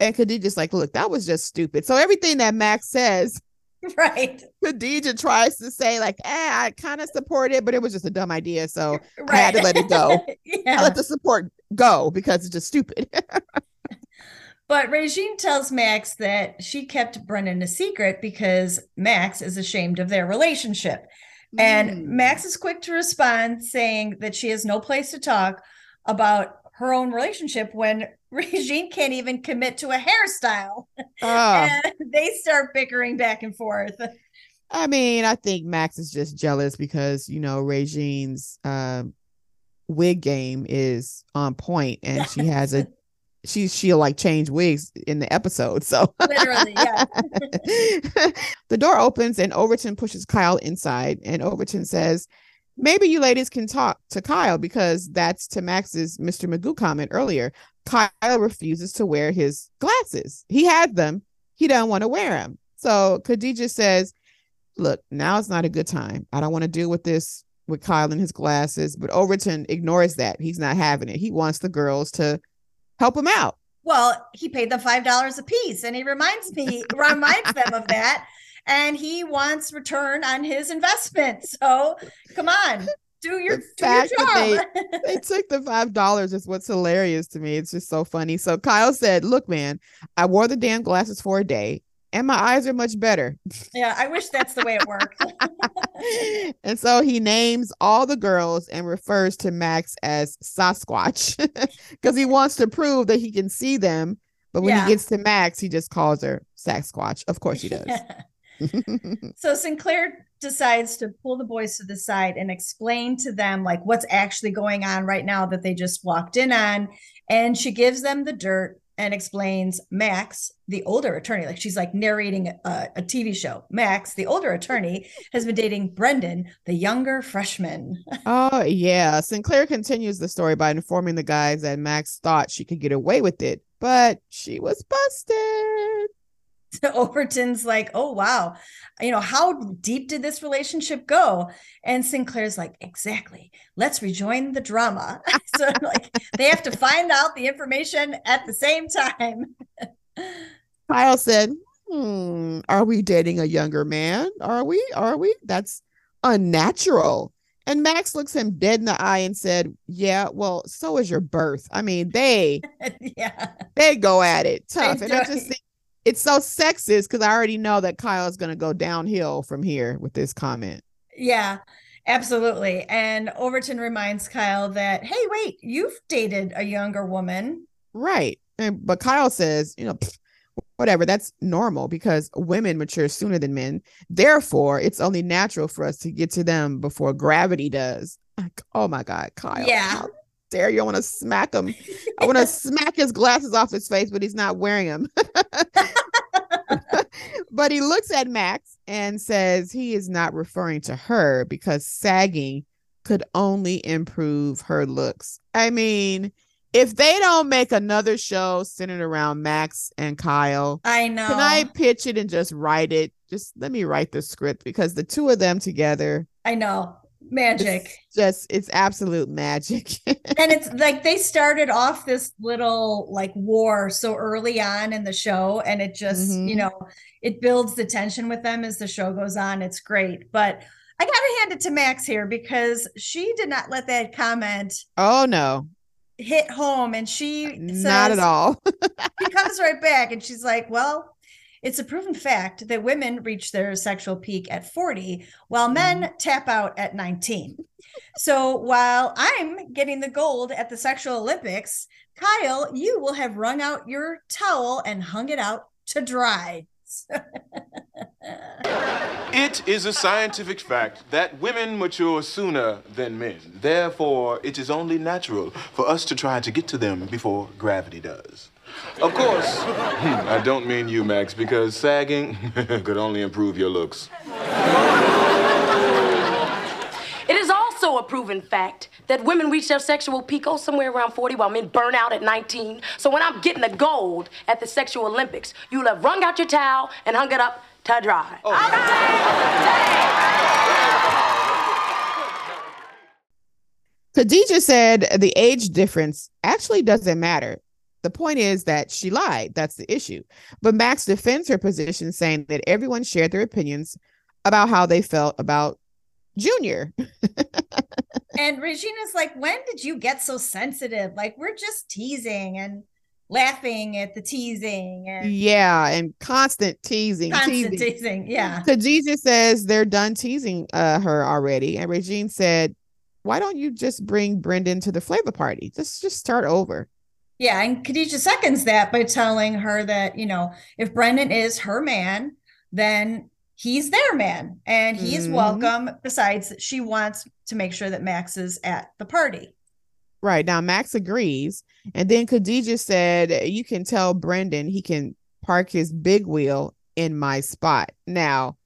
And Khadijah's like, look, that was just stupid. So everything that Max says, *laughs* right. Khadijah tries to say, like, eh, I kind of support it, but it was just a dumb idea. So I had to let it go. I let the support go because it's just stupid. But Regine tells Max that she kept Brendan a secret because Max is ashamed of their relationship. And Mm. Max is quick to respond, saying that she has no place to talk about her own relationship when *laughs* Regine can't even commit to a hairstyle. Oh. *laughs* And they start bickering back and forth. I mean, I think Max is just jealous because you know Regine's um, wig game is on point, and she has a *laughs* she she'll like change wigs in the episode. So Literally, yeah. *laughs* the door opens and Overton pushes Kyle inside, and Overton says, "Maybe you ladies can talk to Kyle because that's to Max's Mr. Magoo comment earlier. Kyle refuses to wear his glasses. He has them. He doesn't want to wear them. So Khadijah says." look, now it's not a good time. I don't want to deal with this with Kyle and his glasses. But Overton ignores that. He's not having it. He wants the girls to help him out. Well, he paid them five dollars a piece, and he reminds me *laughs* reminds them of that, and he wants return on his investment. So come on, do your The do your fact that job. *laughs* They took the five dollars is what's hilarious to me. It's just so funny. So Kyle said, Look, man, I wore the damn glasses for a day and my eyes are much better. yeah, I wish that's the way it worked. *laughs* and so he names all the girls and refers to Max as Sasquatch *laughs* because he wants to prove that he can see them. But when Yeah. he gets to Max, he just calls her Sasquatch. Of course he does. *laughs* so Sinclair decides to pull the boys to the side and explain to them like what's actually going on right now that they just walked in on and she gives them the dirt and explains Max the older attorney like she's like narrating a, a TV show Max the older attorney has been dating Brendan the younger freshman *laughs* oh, yeah. Sinclair continues the story by informing the guys that Max thought she could get away with it, but she was busted. *laughs* Overton's like, oh wow, you know, how deep did this relationship go? And Sinclair's like, exactly. Let's rejoin the drama. *laughs* so like they have to find out the information at the same time. *laughs* Kyle said, Hmm, are we dating a younger man? Are we? Are we? That's unnatural. And Max looks him dead in the eye and said, Yeah, well, so is your birth. I mean, they yeah. they go at it tough. And I just think it's so sexist because I already know that Kyle is gonna go downhill from here with this comment. Yeah. Absolutely. And Overton reminds Kyle that, hey, wait, you've dated a younger woman. Right. And but Kyle says, you know, "Pfft, whatever, that's normal because women mature sooner than men. Therefore, it's only natural for us to get to them before gravity does. Like, oh my God, Kyle. Yeah. Dare you? I want to smack him. I want to *laughs* smack his glasses off his face, but he's not wearing them. *laughs* but he looks at Max and says he is not referring to her because sagging could only improve her looks. I mean, if they don't make another show centered around Max and Kyle, I know. can I pitch it and just write it? Just let me write the script because the two of them together, I know. Magic. it's just it's absolute magic. *laughs* and it's like they started off this little like war so early on in the show and it just Mhm. you know it builds the tension with them as the show goes on it's great but i gotta hand it to max here because she did not let that comment oh no. hit home and she says, Not at all. *laughs* she comes right back and she's like, Well, it's a proven fact that women reach their sexual peak at 40, while men mm-hmm. tap out at 19. So while I'm getting the gold at the sexual Olympics, Kyle, you will have wrung out your towel and hung it out to dry. *laughs* It is a scientific fact that women mature sooner than men. Therefore, it is only natural for us to try to get to them before gravity does. Of course, hmm, I don't mean you, Max, because sagging *laughs* could only improve your looks. It is also a proven fact that women reach their sexual peak oh, somewhere around 40 while men burn out at 19. So when I'm getting the gold at the sexual Olympics, you'll have wrung out your towel and hung it up to dry. Oh. Khadijah said the age difference actually doesn't matter. The point is that she lied. That's the issue. But Max defends her position, saying that everyone shared their opinions about how they felt about Junior. *laughs* and Regina's like, When did you get so sensitive? Like, we're just teasing and laughing at the teasing and Yeah, and constant teasing. constant teasing. Yeah. Khadijah says they're done teasing uh, her already. And Regine said, Why don't you just bring Brendan to the Flava party? Just just start over. Yeah, and Khadijah seconds that by telling her that, you know, if Brendan is her man, then he's their man and he's Mhm. welcome. Besides, she wants to make sure that Max is at the party. Right. Now Max agrees. And then Khadijah said, You can tell Brendan he can park his big wheel in my spot. Now,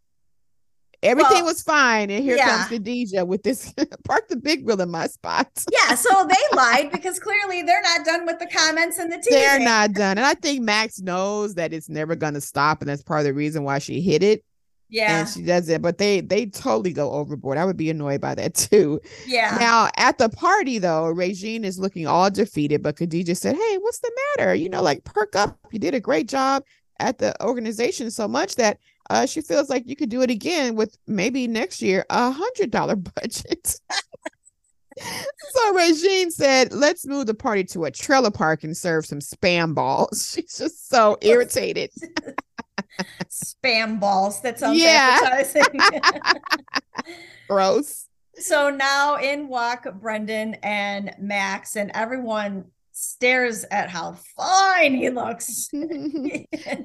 everything Well, was fine. And here yeah. comes Khadijah with this *laughs* park the big wheel in my spot. Yeah, so they *laughs* lied because clearly they're not done with the comments and the teasing. They're not done. And I think Max knows that it's never going to stop. And that's part of the reason why she hit it. Yeah. And she does it. But they they totally go overboard. I would be annoyed by that *laughs* too. Yeah. Now at the party though, Regine is looking all defeated, but Khadijah said, Hey, what's the matter? You know, like perk up. You did a great job at the organization so much that uh she feels like you could do it again with maybe next year a hundred dollar *laughs* budget. so Regine said, Let's move the party to a trailer park and serve some spam balls. *laughs* She's just so irritated. Spam balls. That sounds Yeah. appetizing. *laughs* Gross. so now in walk Brendan and Max, and everyone stares at how fine he looks. *laughs*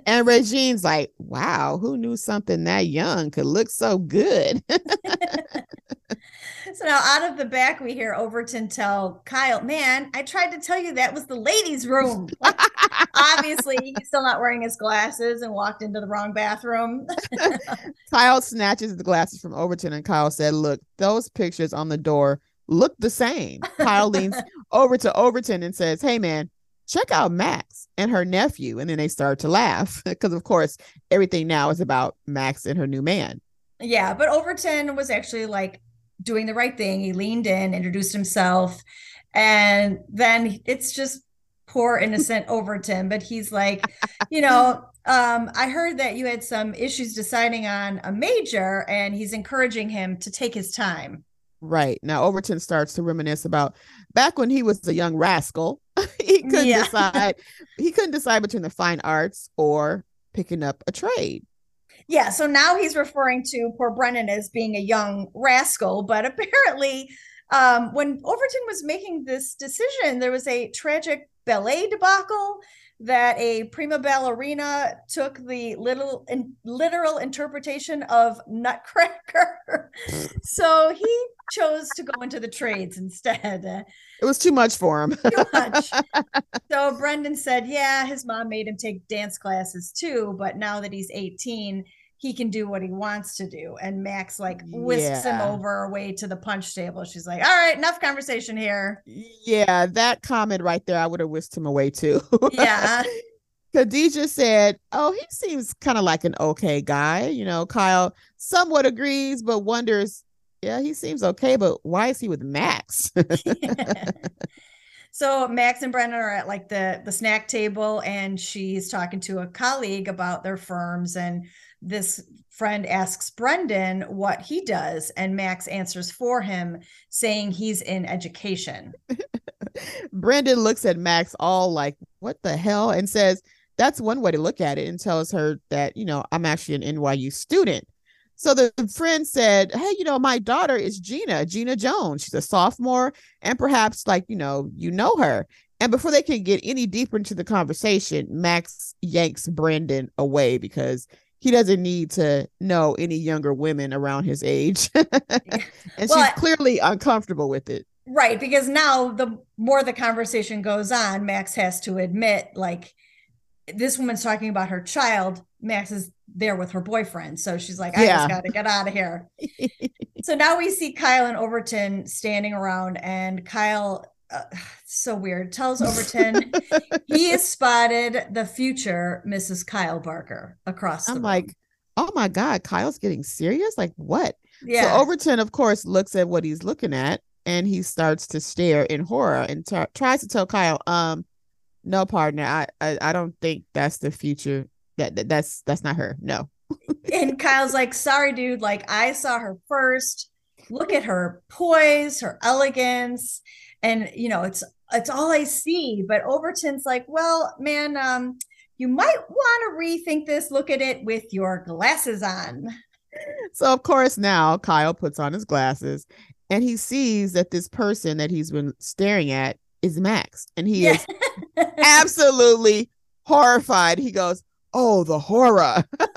And Regine's like, wow, who knew something that young could look so good? *laughs* So now out of the back, we hear Overton tell Kyle, man, I tried to tell you that was the ladies' room. Like, *laughs* obviously, he's still not wearing his glasses and walked into the wrong bathroom. Kyle snatches the glasses from Overton, and Kyle said, Look, those pictures on the door look the same. Kyle leans over to Overton and says, Hey, man, check out Max and her nephew. And then they start to laugh *laughs* because, of course, everything now is about Max and her new man. yeah, but Overton was actually like doing the right thing. He leaned in, introduced himself, and then it's just poor innocent *laughs* Overton. But he's like, you know, um, I heard that you had some issues deciding on a major, and he's encouraging him to take his time. Right. Now, Overton starts to reminisce about back when he was a young rascal. *laughs* he couldn't Yeah. decide. He couldn't decide between the fine arts or picking up a trade. Yeah, so now he's referring to poor Brendan as being a young rascal, but apparently, um, when Overton was making this decision, there was a tragic ballet debacle that a prima ballerina took the little in, literal interpretation of Nutcracker. *laughs* so he chose to go into the trades instead. It was too much for him. Too much. *laughs* so Brendan said, yeah, his mom made him take dance classes too, but now that he's 18, he can do what he wants to do. And Max like whisks him over away to the punch table. She's like, all right, enough conversation here. yeah, that comment right there, I would have whisked him away too. Yeah. *laughs* Khadijah said, Oh, he seems kind of like an okay guy. You know, Kyle somewhat agrees, but wonders, yeah, he seems okay, but why is he with Max? *laughs* So Max and Brendan are at like the the snack table and she's talking to a colleague about their firms and this friend asks Brendan what he does and Max answers for him saying he's in education. *laughs* Brendan looks at Max all like, what the hell? And says, that's one way to look at it, and tells her that, you know, I'm actually an NYU student. So the friend said, Hey, you know, my daughter is Gina, Gina Jones. She's a sophomore, and perhaps, like, you know, you know her. And before they can get any deeper into the conversation, Max yanks Brendan away because he doesn't need to know any younger women around his age. *laughs* and Well, she's clearly uncomfortable with it. Right, because now the more the conversation goes on, Max has to admit, like, this woman's talking about her child. Max is there with her boyfriend. So she's like, I Yeah. just got to get out of here. *laughs* so now we see Kyle and Overton standing around, and Kyle, *sighs* uh, so weird, tells *laughs* Overton he has spotted the future Mrs. Kyle Barker across the I'm room. like, oh my God, Kyle's getting serious? Like what? Yeah. So Overton, of course, looks at what he's looking at and he starts to stare in horror and t- tries to tell Kyle, um, no partner, I, I I don't think that's the future. That, that that's that's not her. No. and Kyle's like, sorry, dude. Like, I saw her first. Look at her poise, her elegance, and you know, it's it's all I see. But Overton's like, well, man, um, you might want to rethink this. Look at it with your glasses on. So of course now Kyle puts on his glasses and he sees that this person that he's been staring at is Max. And he is *laughs* absolutely horrified. He goes, Oh, the horror. *laughs*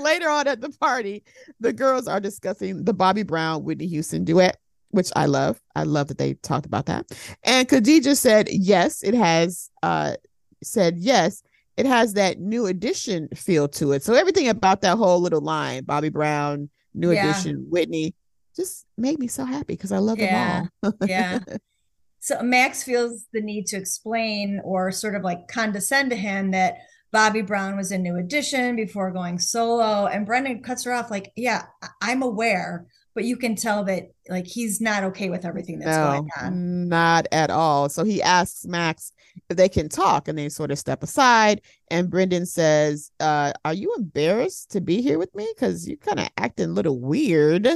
*laughs* Later on at the party, the girls are discussing the Bobby Brown Whitney Houston duet, which I love. I love that they talked about that. And Khadijah said, Yes, it has uh said yes, it has that New Edition feel to it. So everything about that whole little line, Bobby Brown, new Yeah. edition, Whitney, just made me so happy because I love Yeah. them all. *laughs* yeah. So Max feels the need to explain or sort of like condescend to him that Bobby Brown was a New Edition before going solo. And Brendan cuts her off like, yeah, I'm aware, but you can tell that like he's not okay with everything that's going on. Not at all. So he asks Max if they can talk and they sort of step aside. And Brendan says, uh, Are you embarrassed to be here with me? Because you're kind of acting a little weird.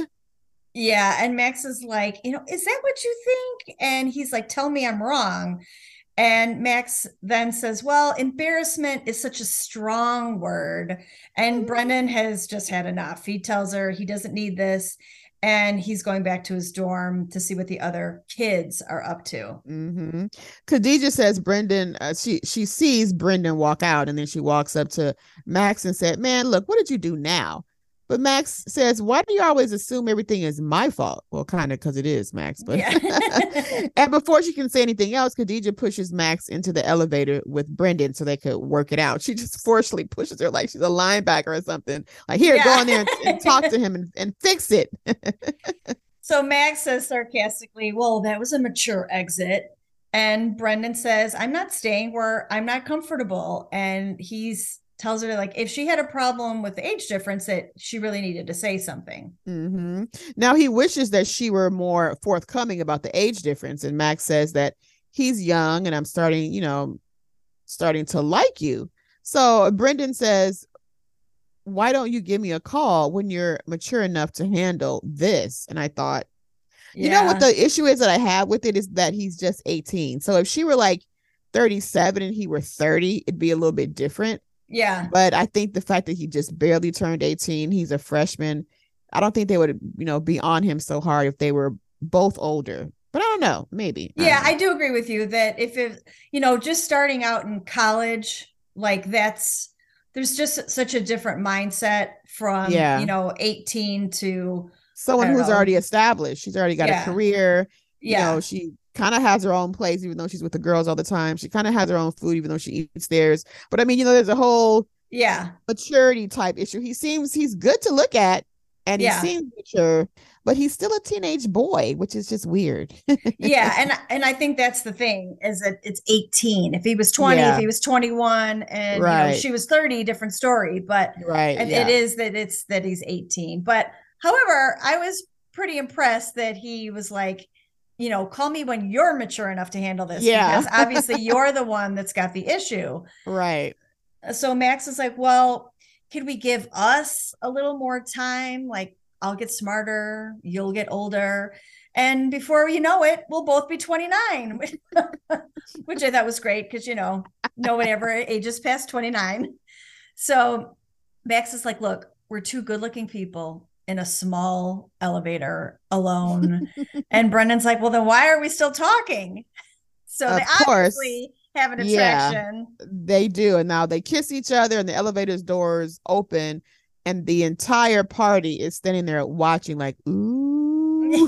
Yeah. And Max is like, you know, is that what you think? And he's like, tell me I'm wrong. And Max then says, Well, embarrassment is such a strong word. And Brendan has just had enough. He tells her he doesn't need this. And he's going back to his dorm to see what the other kids are up to. Mm-hmm. Khadijah says Brendan, uh, she she sees Brendan walk out, and then she walks up to Max and said, "Man, look, what did you do now?" But Max says, "Why do you always assume everything is my fault?" Well, kind of because it is Max. But *laughs* and before she can say anything else, Khadijah pushes Max into the elevator with Brendan so they could work it out. She just *laughs* forcefully pushes her like she's a linebacker or something. Like, here, go Yeah. in there and, and talk to him and, and fix it. *laughs* So Max says sarcastically, Well, that was a mature exit. And Brendan says, I'm not staying where I'm not comfortable. And he's tells her like if she had a problem with the age difference, that she really needed to say something. hmm Now he wishes that she were more forthcoming about the age difference, and Max says that he's young and I'm starting, you know, starting to like you. So Brendan says, "Why don't you give me a call when you're mature enough to handle this?" And I thought, you know what the issue is that I have with it is that he's just 18. So if she were like 37 and he were 30, it'd be a little bit different. Yeah. But I think the fact that he just barely turned 18, he's a freshman. I don't think they would, you know, be on him so hard if they were both older. But I don't know, maybe. Yeah, don't. I do agree with you that if it, you know, just starting out in college, like that's there's just such a different mindset from Yeah. you know 18 to someone who's know. already established. She's already got Yeah. a career. Yeah. You know, she kind of has her own place, even though she's with the girls all the time. She kind of has her own food, even though she eats theirs. But I mean, you know, there's a whole yeah maturity type issue. He seems he's good to look at and Yeah. he seems mature, but he's still a teenage boy, which is just weird. *laughs* yeah and and i think that's the thing is that it's 18 if he was 20 Yeah. if he was 21 and you know, she was 30 different story but Right, yeah. it is that it's that he's 18 but however i was pretty impressed that he was like you know call me when you're mature enough to handle this Yeah. because obviously *laughs* you're the one that's got the issue right. Uh, so max is like well could we give us a little more time like i'll get smarter you'll get older And before you know it, we'll both be 29, *laughs* which I thought was great because, you know, nobody ever ages past 29. So Max is like, look, we're two good looking people in a small elevator alone. *laughs* and Brendan's like, well, then why are we still talking? So Of they course. obviously have an Yeah. attraction. They do. And now they kiss each other and the elevator's doors open and the entire party is standing there watching like, ooh. *laughs*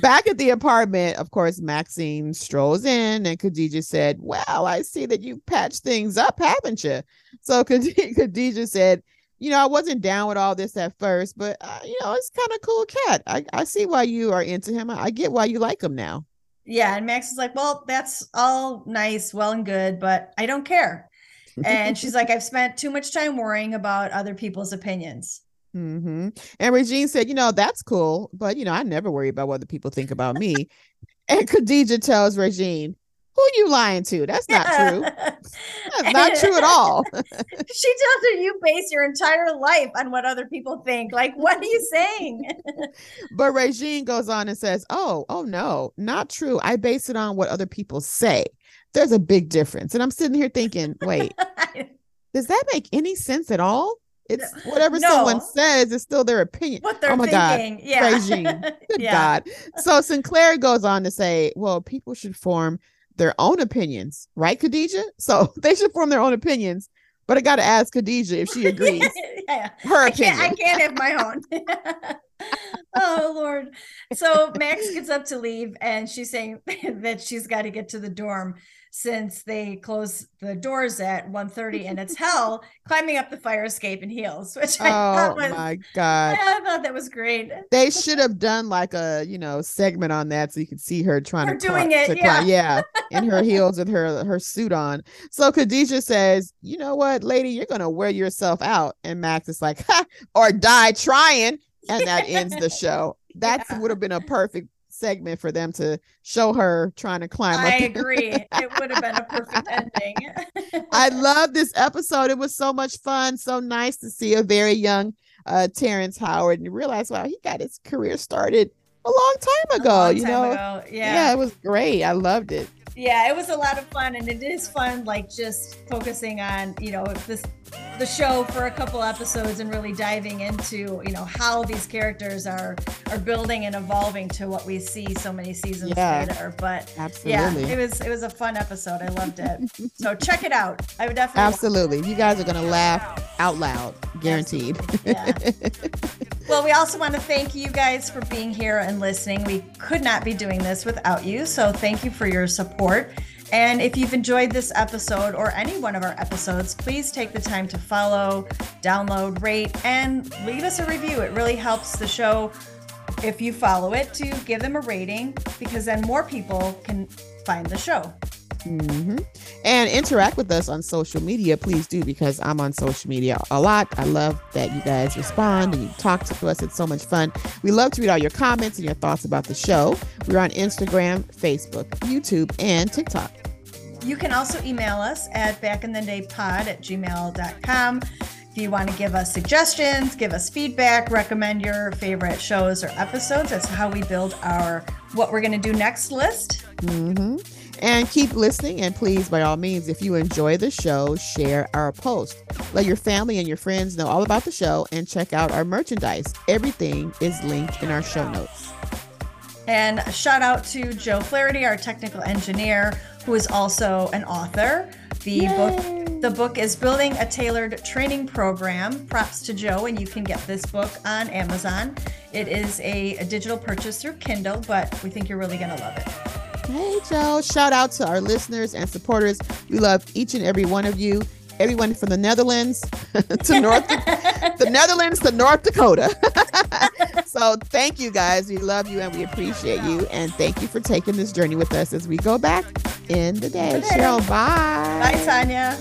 Back at the apartment, of course, Maxine strolls in and Khadijah said, Well, I see that you patched things up, haven't you? So Khad- *laughs* Khadijah said, You know, I wasn't down with all this at first, but, uh, you know, it's kind of cool cat. I, I see why you are into him. I, I get why you like him now. Yeah, and Max is like, "Well, that's all nice, well and good, but I don't care." And she's like, *laughs* "I've spent too much time worrying about other people's opinions." hmm And Regine said, you know, that's cool, but you know, I never worry about what other people think about me. and Khadijah tells Regine, who you lying to? That's not true. That's *laughs* not true at all. *laughs* she tells her, "You base your entire life on what other people think." Like, what are you saying? *laughs* but Regine goes on and says, Oh, oh no, not true. I base it on what other people say. There's a big difference. And I'm sitting here thinking, wait, does that make any sense at all? It's whatever someone says is still their opinion. What they're oh my thinking. God. Yeah. Regine. Good Yeah. God. So Sinclair goes on to say, well, people should form their own opinions, right, Khadijah? So *laughs* they should form their own opinions. But I got to ask Khadijah if she agrees. *laughs* yeah. Her I can't, I can't have my own. *laughs* Lord. So Max gets up to leave and she's saying *laughs* that she's got to get to the dorm since they close the doors at 1.30 and it's hell *laughs* climbing up the fire escape in heels, which I Oh thought was my God. I thought that was great. They should have done like a, you know, segment on that so you could see her trying to climb, doing it, to climb- yeah. yeah, *laughs* in her heels with her her suit on. So Khadijah says, "You know what, lady, you're gonna wear yourself out." And Max is like, ha, "Or die trying," and that ends the show. That would have been a perfect segment for them to show her trying to climb I up. agree. *laughs* It would have been a perfect ending. *laughs* I love this episode. It was so much fun. So nice to see a very young uh Terrence Howard and realize, wow, he got his career started a long time ago. long you time know, ago, yeah. yeah, it was great. I loved it. yeah it was a lot of fun and it is fun like just focusing on you know this the show for a couple episodes and really diving into you know how these characters are are building and evolving to what we see so many seasons Yeah. later but Absolutely. yeah it was it was a fun episode i loved it so check it out i would definitely Absolutely. You guys are gonna laugh out loud, guaranteed. *laughs* Well, we also want to thank you guys for being here and listening. We could not be doing this without you. So thank you for your support. And if you've enjoyed this episode or any one of our episodes, please take the time to follow, download, rate, and leave us a review. It really helps the show if you follow it to give them a rating because then more people can find the show. hmm And interact with us on social media, please do, because I'm on social media a lot. I love that you guys respond and you talk to us. It's so much fun. We love to read all your comments and your thoughts about the show. We're on Instagram, Facebook, YouTube, and TikTok. You can also email us at backinthedaypod at gmail.com. If you want to give us suggestions, give us feedback, recommend your favorite shows or episodes. That's how we build our what we're going to do next list. hmm And keep listening. And please, by all means, if you enjoy the show, share our post. Let your family and your friends know all about the show and check out our merchandise. Everything is linked in our show notes. And shout out to Joe Flaherty, our technical engineer, who is also an author. The book the book is Building a Tailored Training Program. Props to Joe, and you can get this book on Amazon. It is a, a digital purchase through Kindle, but we think you're really gonna love it. Hey, Joe. Shout out to our listeners and supporters. We love each and every one of you. Everyone from the Netherlands *laughs* to North, the Netherlands to North Dakota. *laughs* so thank you guys. We love you and we appreciate you. And thank you for taking this journey with us as we go back in the day. Cheryl, bye. Bye, Tanya.